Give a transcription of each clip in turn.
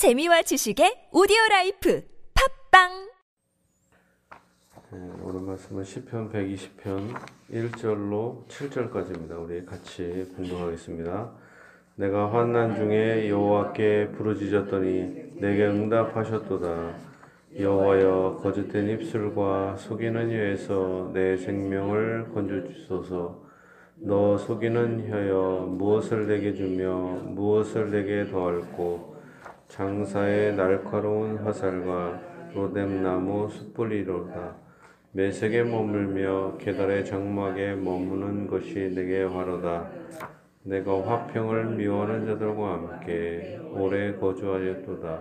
재미와 지식의 오디오 라이프 팟빵 네, 오늘 말씀은 시편 120편 1절로 7절까지입니다. 우리 같이 공독하겠습니다. 내가 환난 중에 여호와께 부르짖었더니 내게 응답하셨도다. 여호와여 거짓된 입술과 속이는 혀에서 내 생명을 건져 주소서. 너 속이는 혀여 무엇을 내게 주며 무엇을 내게 더할고 장사의 날카로운 화살과 로뎀나무 숯불이로다. 매색에 머물며 계달의 장막에 머무는 것이 내게 화로다. 내가 화평을 미워하는 자들과 함께 오래 거주하였도다.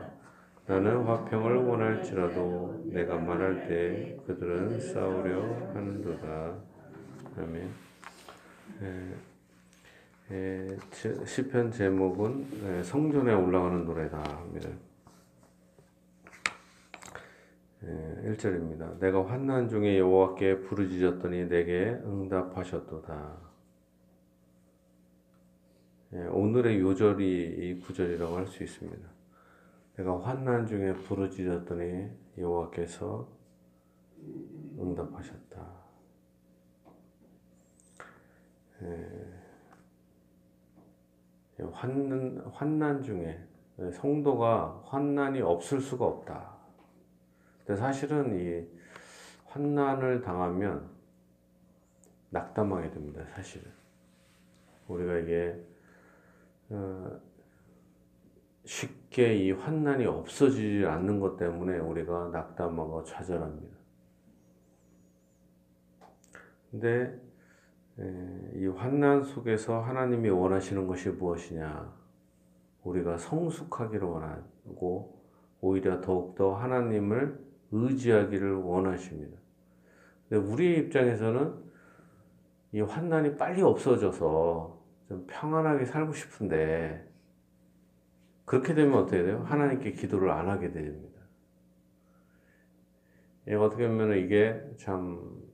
나는 화평을 원할지라도 내가 말할 때 그들은 싸우려 하는도다. 아멘. 에, 에, 시편 제목은 에, 성전에 올라가는 노래다 합니다. 1절입니다. 내가 환난 중에 여호와께 부르짖었더니 내게 응답하셨도다. 예, 오늘의 요절이 이 구절이라고 할 수 있습니다. 내가 환난 중에 부르짖었더니 여호와께서 응답하셨다. 예, 환난, 환난 중에 성도가 환난이 없을 수가 없다. 근데 사실은 이 환난을 당하면 낙담하게 됩니다. 사실은 우리가 이게 어, 쉽게 이 환난이 없어지지 않는 것 때문에 우리가 낙담하고 좌절합니다. 근데 이 환난 속에서 하나님이 원하시는 것이 무엇이냐? 우리가 성숙하기를 원하고 오히려 더욱더 하나님을 의지하기를 원하십니다. 근데 우리 입장에서는 이 환난이 빨리 없어져서 좀 평안하게 살고 싶은데 그렇게 되면 어떻게 돼요? 하나님께 기도를 안 하게 됩니다. 예, 어떻게 보면 이게 참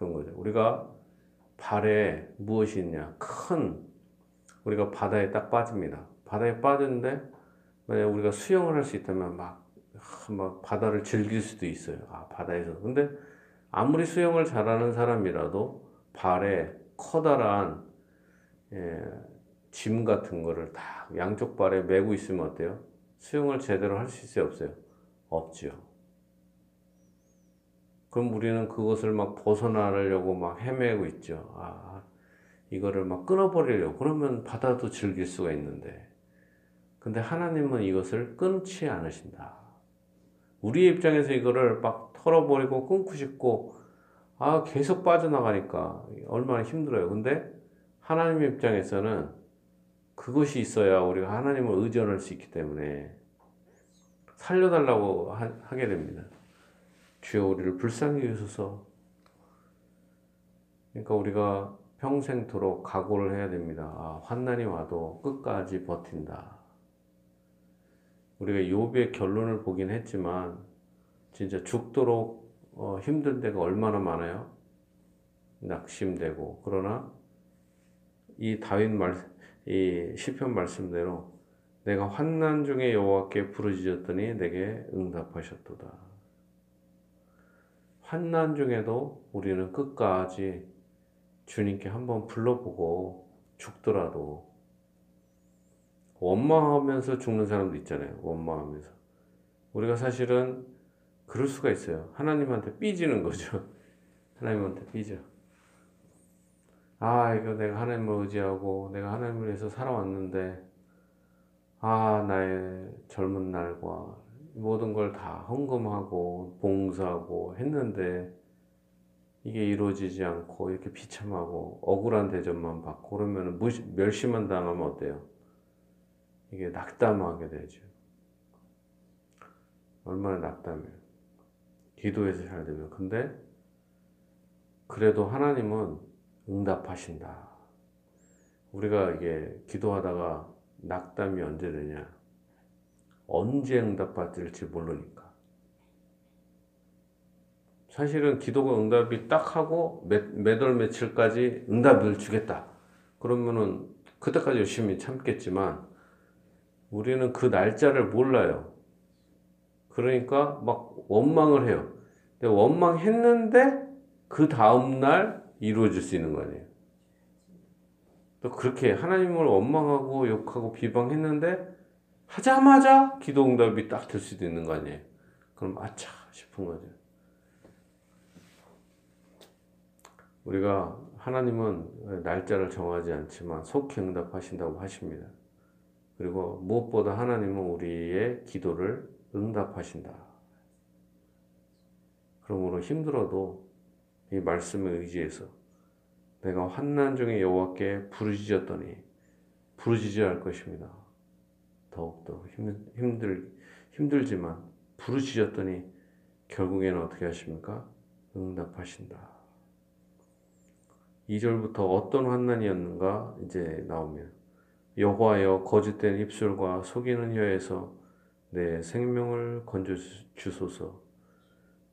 그런 거죠. 우리가 발에 무엇이 있냐? 큰 우리가 바다에 딱 빠집니다. 바다에 빠졌는데 만약 우리가 수영을 할 수 있다면 막, 막 바다를 즐길 수도 있어요. 아, 바다에서. 근데 아무리 수영을 잘하는 사람이라도 발에 커다란 예, 짐 같은 거를 다 양쪽 발에 메고 있으면 어때요? 수영을 제대로 할 수 있어요? 없어요? 없죠. 그럼 우리는 그것을 막 벗어나려고 막 헤매고 있죠. 아, 이거를 막 끊어버리려고. 그러면 바다도 즐길 수가 있는데. 근데 하나님은 이것을 끊지 않으신다. 우리 입장에서 이거를 막 털어버리고 끊고 싶고, 아, 계속 빠져나가니까 얼마나 힘들어요. 근데 하나님 입장에서는 그것이 있어야 우리가 하나님을 의존할 수 있기 때문에 살려달라고 하, 게 됩니다. 주여 우리를 불쌍히 여소서. 그러니까 우리가 평생토록 각오를 해야 됩니다. 아, 환난이 와도 끝까지 버틴다. 우리가 욥의 결론을 보긴 했지만 진짜 죽도록 어, 힘든 데가 얼마나 많아요. 낙심되고 그러나 이 다윗 말, 이 시편 말씀대로 내가 환난 중에 여호와께 부르짖었더니 내게 응답하셨도다. 환난 중에도 우리는 끝까지 주님께 한번 불러보고 죽더라도 원망하면서 죽는 사람도 있잖아요. 원망하면서. 우리가 사실은 그럴 수가 있어요. 하나님한테 삐지는 거죠. 하나님한테 삐져. 아, 이거 내가 하나님을 의지하고 내가 하나님을 위해서 살아왔는데, 아, 나의 젊은 날과 모든 걸 다 헌금하고 봉사하고 했는데, 이게 이루어지지 않고 이렇게 비참하고 억울한 대접만 받고 그러면 멸시만 당하면 어때요? 이게 낙담하게 되죠. 얼마나 낙담해요. 기도해서 잘 되면. 근데 그래도 하나님은 응답하신다. 우리가 이게 기도하다가 낙담이 언제 되냐? 언제 응답받을지 모르니까. 사실은 기도가 응답이 딱 하고 몇, 몇월 며칠까지 응답을 주겠다. 그러면은 그때까지 열심히 참겠지만 우리는 그 날짜를 몰라요. 그러니까 막 원망을 해요. 근데 원망했는데 그 다음 날 이루어질 수 있는 거 아니에요. 또 그렇게 하나님을 원망하고 욕하고 비방했는데 하자마자 기도 응답이 딱 될 수도 있는 거 아니에요. 그럼 아차 싶은 거죠. 우리가 하나님은 날짜를 정하지 않지만 속히 응답하신다고 하십니다. 그리고 무엇보다 하나님은 우리의 기도를 응답하신다. 그러므로 힘들어도 이 말씀에 의지해서 내가 환난 중에 여호와께 부르짖었더니 부르짖어야 할 것입니다. 더욱더 힘들 힘들지만 부르짖었더니 결국에는 어떻게 하십니까? 응답하신다. 2절부터 어떤 환난이었는가 이제 나오면 여호와여 거짓된 입술과 속이는 혀에서 내 생명을 건져 주소서.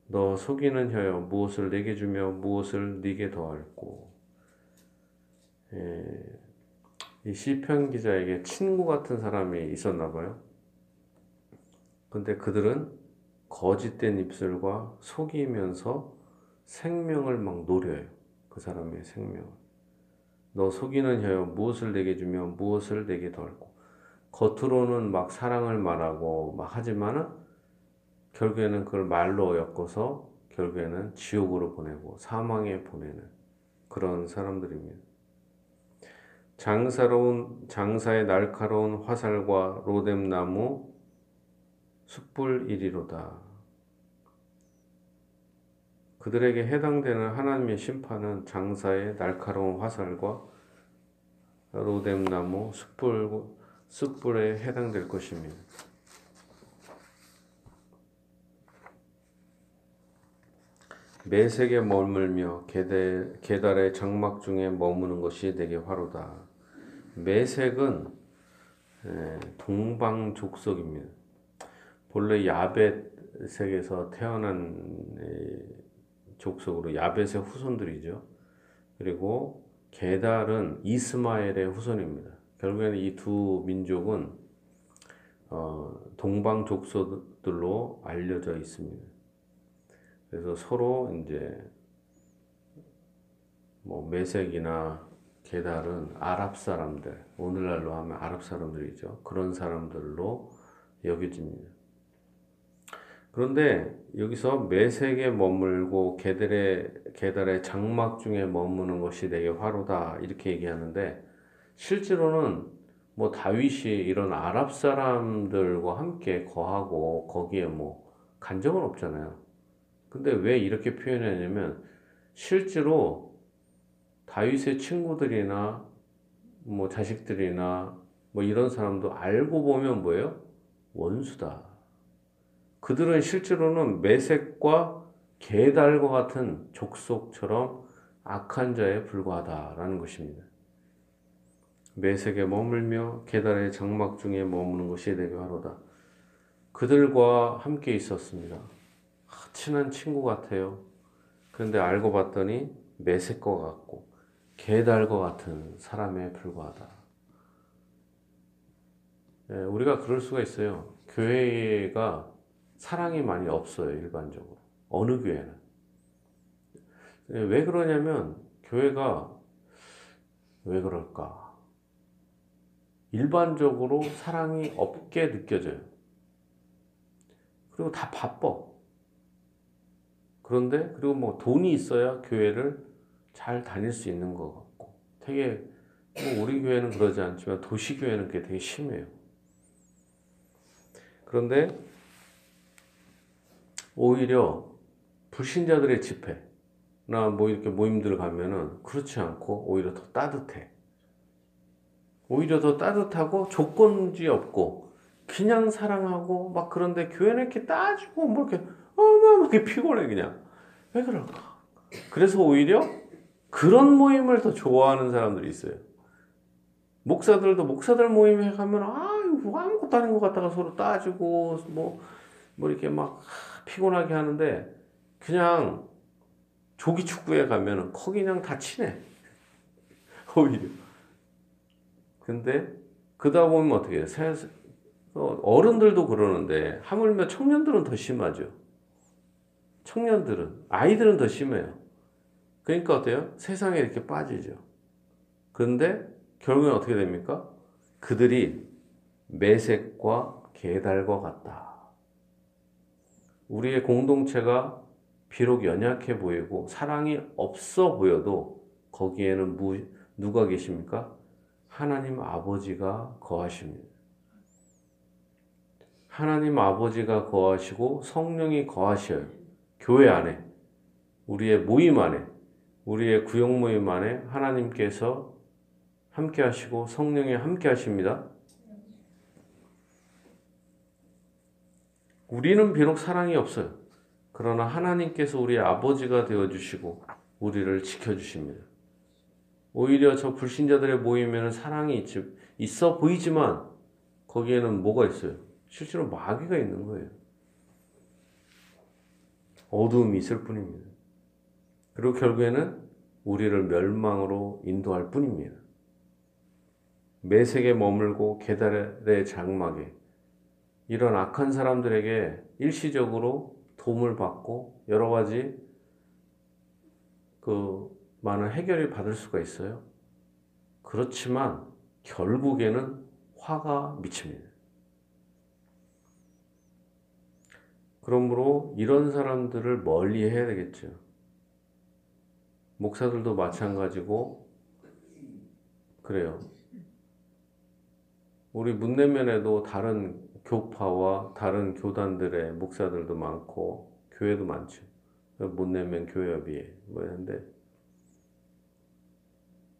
너 속이는 혀여 무엇을 내게 주며 무엇을 네게 더할고. 예, 이 시편 기자에게 친구 같은 사람이 있었나 봐요. 근데 그들은 거짓된 입술과 속이면서 생명을 막 노려요. 그 사람의 생명을. 너 속이는 혀여 무엇을 내게 주며 무엇을 내게 더할고. 겉으로는 막 사랑을 말하고 막 하지만은 결국에는 그걸 말로 엮어서 결국에는 지옥으로 보내고 사망에 보내는 그런 사람들입니다. 장사로운 장사의 날카로운 화살과 로뎀나무 숯불 이리로다. 그들에게 해당되는 하나님의 심판은 장사의 날카로운 화살과 로뎀나무 숯불 숯불에 해당될 것입니다. 매색에 머물며 계달의 장막 중에 머무는 것이 내게 화로다. 매색은 동방족속입니다. 본래 야벳색에서 태어난 족속으로 야벳의 후손들이죠. 그리고 게달은 이스마엘의 후손입니다. 결국에는 이 두 민족은 어, 동방 족속들로 알려져 있습니다. 그래서 서로 이제 뭐 메색이나 게달은 아랍 사람들, 오늘날로 하면 아랍 사람들이죠. 그런 사람들로 여겨집니다. 그런데 여기서 매색에 머물고 게달의, 게달의 장막 중에 머무는 것이 내게 화로다 이렇게 얘기하는데 실제로는 뭐 다윗이 이런 아랍 사람들과 함께 거하고 거기에 뭐 간 적은 없잖아요. 근데 왜 이렇게 표현했냐면 실제로 다윗의 친구들이나 뭐 자식들이나 뭐 이런 사람도 알고 보면 뭐예요? 원수다. 그들은 실제로는 매색과 개달과 같은 족속처럼 악한 자에 불과하다라는 것입니다. 매색에 머물며 계달의 장막 중에 머무는 것이 내게 하로다. 그들과 함께 있었습니다. 친한 친구 같아요. 그런데 알고 봤더니 매색과 같고 개달과 같은 사람에 불과하다. 네, 우리가 그럴 수가 있어요. 교회가 사랑이 많이 없어요, 일반적으로. 어느 교회는. 네, 왜 그러냐면, 교회가 왜 그럴까? 일반적으로 사랑이 없게 느껴져요. 그리고 다 바빠. 그런데 그리고 뭐 돈이 있어야 교회를 잘 다닐 수 있는 것 같고 되게 뭐 우리 교회는 그러지 않지만 도시 교회는 그게 되게 심해요. 그런데 오히려 불신자들의 집회나 뭐 이렇게 모임들 가면은 그렇지 않고 오히려 더 따뜻해. 오히려 더 따뜻하고 조건지 없고 그냥 사랑하고 막 그런데 교회는 이렇게 따지고 뭐 이렇게 어마어마하게 피곤해 그냥 왜 그럴까? 그래서 오히려 그런 모임을 더 좋아하는 사람들이 있어요. 목사들도 목사들 모임에 가면 아유 아무것도 아닌 것 같다가 서로 따지고 뭐, 뭐 이렇게 막 피곤하게 하는데 그냥 조기 축구에 가면은 거기 그냥 다 친해. 오히려. 근데 그다 보면 어떻게 해? 어른들도 그러는데 하물며 청년들은 더 심하죠. 청년들은 아이들은 더 심해요. 그러니까 어때요? 세상에 이렇게 빠지죠. 그런데 결국엔 어떻게 됩니까? 그들이 매색과 계달과 같다. 우리의 공동체가 비록 연약해 보이고 사랑이 없어 보여도 거기에는 무, 누가 계십니까? 하나님 아버지가 거하십니다. 하나님 아버지가 거하시고 성령이 거하셔요. 교회 안에, 우리의 모임 안에, 우리의 구역 모임 안에 하나님께서 함께 하시고 성령이 함께 하십니다. 우리는 비록 사랑이 없어요. 그러나 하나님께서 우리의 아버지가 되어 주시고 우리를 지켜 주십니다. 오히려 저 불신자들의 모임에는 사랑이 있어 보이지만 거기에는 뭐가 있어요? 실제로 마귀가 있는 거예요. 어두움이 있을 뿐입니다. 그리고 결국에는 우리를 멸망으로 인도할 뿐입니다. 매색에 머물고 계달의 장막에 이런 악한 사람들에게 일시적으로 도움을 받고 여러 가지 그 많은 해결이 받을 수가 있어요. 그렇지만 결국에는 화가 미칩니다. 그러므로 이런 사람들을 멀리 해야 되겠죠. 목사들도 마찬가지고 그래요. 우리 문내면에도 다른 교파와 다른 교단들의 목사들도 많고 교회도 많죠. 문내면 교회협의회 뭐 이런데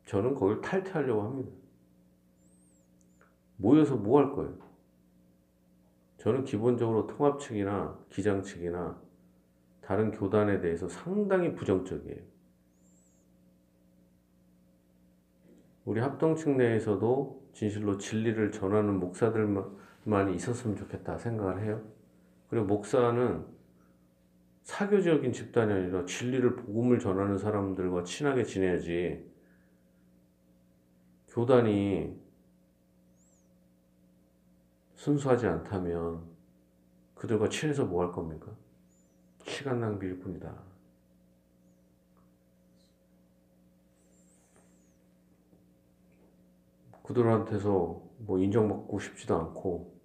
저는 거길 탈퇴하려고 합니다. 모여서 뭐 할 거예요? 저는 기본적으로 통합 측이나 기장 측이나 다른 교단에 대해서 상당히 부정적이에요. 우리 합동 측 내에서도 진실로 진리를 전하는 목사들만 있었으면 좋겠다 생각을 해요. 그리고 목사는 사교적인 집단이 아니라 진리를 복음을 전하는 사람들과 친하게 지내야지 교단이 순수하지 않다면 그들과 친해서 뭐 할 겁니까? 시간 낭비일 뿐이다. 그들한테서 뭐 인정받고 싶지도 않고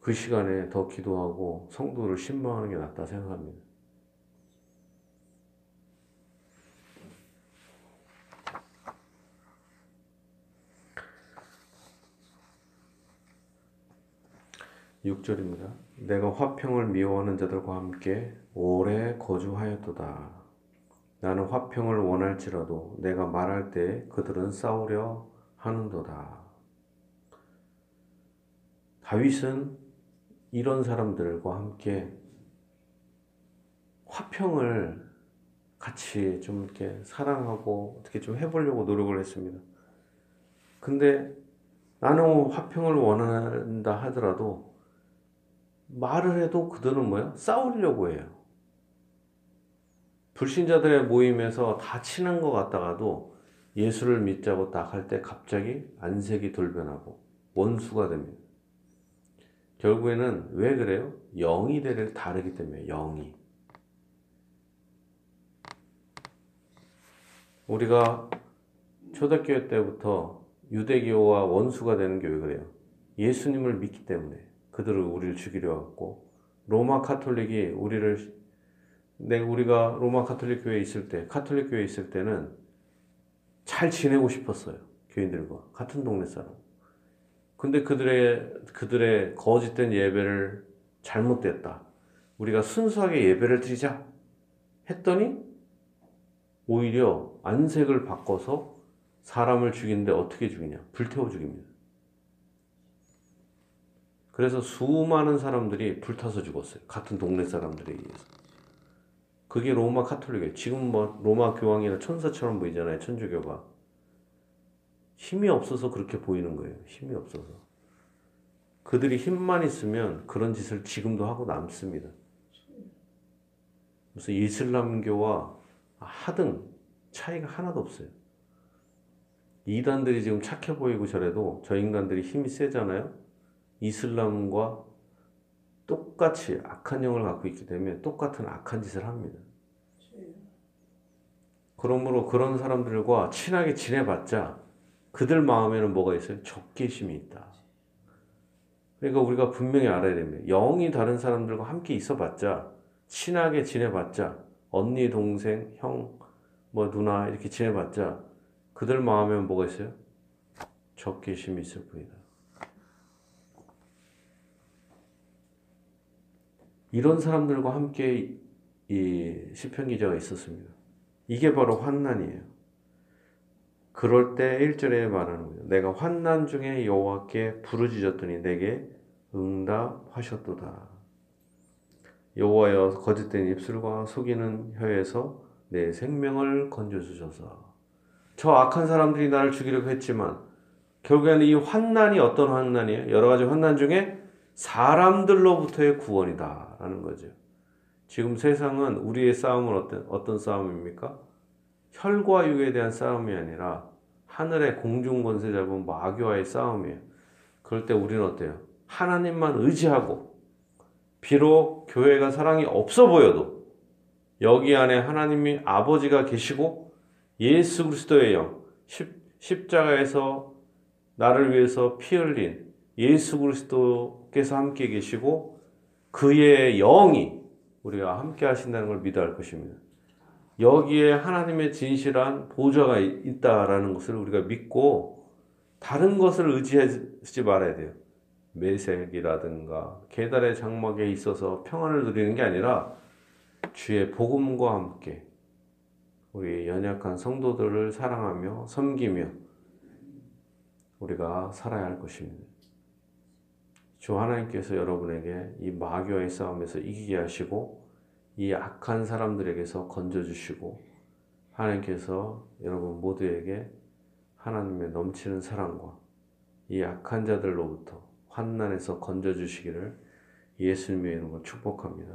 그 시간에 더 기도하고 성도를 신망하는 게 낫다 생각합니다. 6절입니다. 내가 화평을 미워하는 자들과 함께 오래 거주하였도다. 나는 화평을 원할지라도 내가 말할 때 그들은 싸우려 하는도다. 다윗은 이런 사람들과 함께 화평을 같이 좀 이렇게 사랑하고 어떻게 좀 해보려고 노력을 했습니다. 근데 나는 화평을 원한다 하더라도 말을 해도 그들은 뭐야? 싸우려고 해요. 불신자들의 모임에서 다 친한 것 같다가도 예수를 믿자고 딱 할 때 갑자기 안색이 돌변하고 원수가 됩니다. 결국에는 왜 그래요? 영이 대를 다르기 때문에 영이. 우리가 초대교회 때부터 유대교와 원수가 되는 게 왜 그래요? 예수님을 믿기 때문에. 그들을 우리를 죽이려 왔고 로마 카톨릭이 우리를 내가 우리가 로마 카톨릭 교회에 있을 때 카톨릭 교회에 있을 때는 잘 지내고 싶었어요 교인들과 같은 동네 사람. 근데 그들의 그들의 거짓된 예배를 잘못됐다. 우리가 순수하게 예배를 드리자 했더니 오히려 안색을 바꿔서 사람을 죽이는데 어떻게 죽이냐? 불태워 죽입니다. 그래서 수많은 사람들이 불타서 죽었어요. 같은 동네 사람들에 의해서. 그게 로마 카톨릭이에요. 지금 뭐 로마 교황이나 천사처럼 보이잖아요. 천주교가. 힘이 없어서 그렇게 보이는 거예요. 힘이 없어서. 그들이 힘만 있으면 그런 짓을 지금도 하고 남습니다. 무슨 이슬람교와 하등 차이가 하나도 없어요. 이단들이 지금 착해 보이고 저래도 저 인간들이 힘이 세잖아요. 이슬람과 똑같이 악한 영을 갖고 있기 때문에 똑같은 악한 짓을 합니다. 그러므로 그런 사람들과 친하게 지내봤자 그들 마음에는 뭐가 있어요? 적개심이 있다. 그러니까 우리가 분명히 알아야 됩니다. 영이 다른 사람들과 함께 있어봤자 친하게 지내봤자 언니, 동생, 형, 뭐 누나 이렇게 지내봤자 그들 마음에는 뭐가 있어요? 적개심이 있을 뿐이다. 이런 사람들과 함께 이 시편 기자가 있었습니다. 이게 바로 환난이에요. 그럴 때 1절에 말하는 거죠. 내가 환난 중에 여호와께 부르짖었더니 내게 응답하셨도다. 여호와여 거짓된 입술과 속이는 혀에서 내 생명을 건져 주셔서 저 악한 사람들이 나를 죽이려고 했지만 결국에는 이 환난이 어떤 환난이에요? 여러 가지 환난 중에 사람들로부터의 구원이다 라는 거죠. 지금 세상은 우리의 싸움은 어떤, 어떤 싸움입니까? 혈과 육에 대한 싸움이 아니라 하늘의 공중 권세 잡은 마귀와의 싸움이에요. 그럴 때 우리는 어때요? 하나님만 의지하고 비록 교회가 사랑이 없어 보여도 여기 안에 하나님이 아버지가 계시고 예수 그리스도의 영 십, 십자가에서 나를 위해서 피 흘린 예수 그리스도께서 함께 계시고 그의 영이 우리가 함께 하신다는 걸 믿어야 할 것입니다. 여기에 하나님의 진실한 보좌가 있다라는 것을 우리가 믿고 다른 것을 의지하지 말아야 돼요. 매색이라든가 계달의 장막에 있어서 평안을 누리는 게 아니라 주의 복음과 함께 우리 연약한 성도들을 사랑하며 섬기며 우리가 살아야 할 것입니다. 주 하나님께서 여러분에게 이 마귀와의 싸움에서 이기게 하시고 이 악한 사람들에게서 건져주시고 하나님께서 여러분 모두에게 하나님의 넘치는 사랑과 이 악한 자들로부터 환난에서 건져주시기를 예수님의 이름으로 축복합니다.